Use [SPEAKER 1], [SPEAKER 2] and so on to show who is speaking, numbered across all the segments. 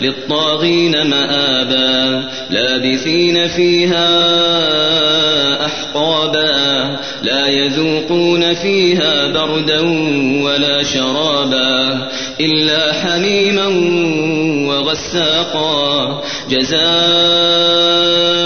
[SPEAKER 1] للطاغين مآبا لابثين فيها أحقابا لا يذوقون فيها بردا ولا شرابا إلا حميما وغساقا. جزاء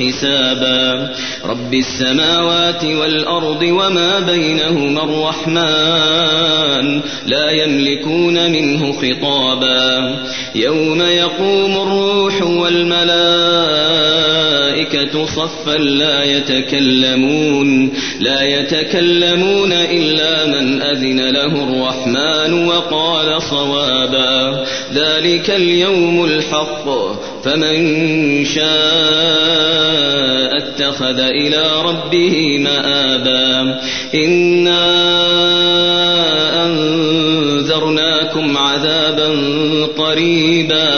[SPEAKER 1] حسابا. رب السماوات والأرض وما بينهما الرحمن لا يملكون منه خطابا. يوم يقوم الروح والملائكة صفا لا يتكلمون لا يتكلمون إلا من أذن له الرحمن وقال صوابا. ذلك اليوم الحق فمن شاء اتخذ إلى ربه مآبا. إنا أنذرناكم عذابا قريبا.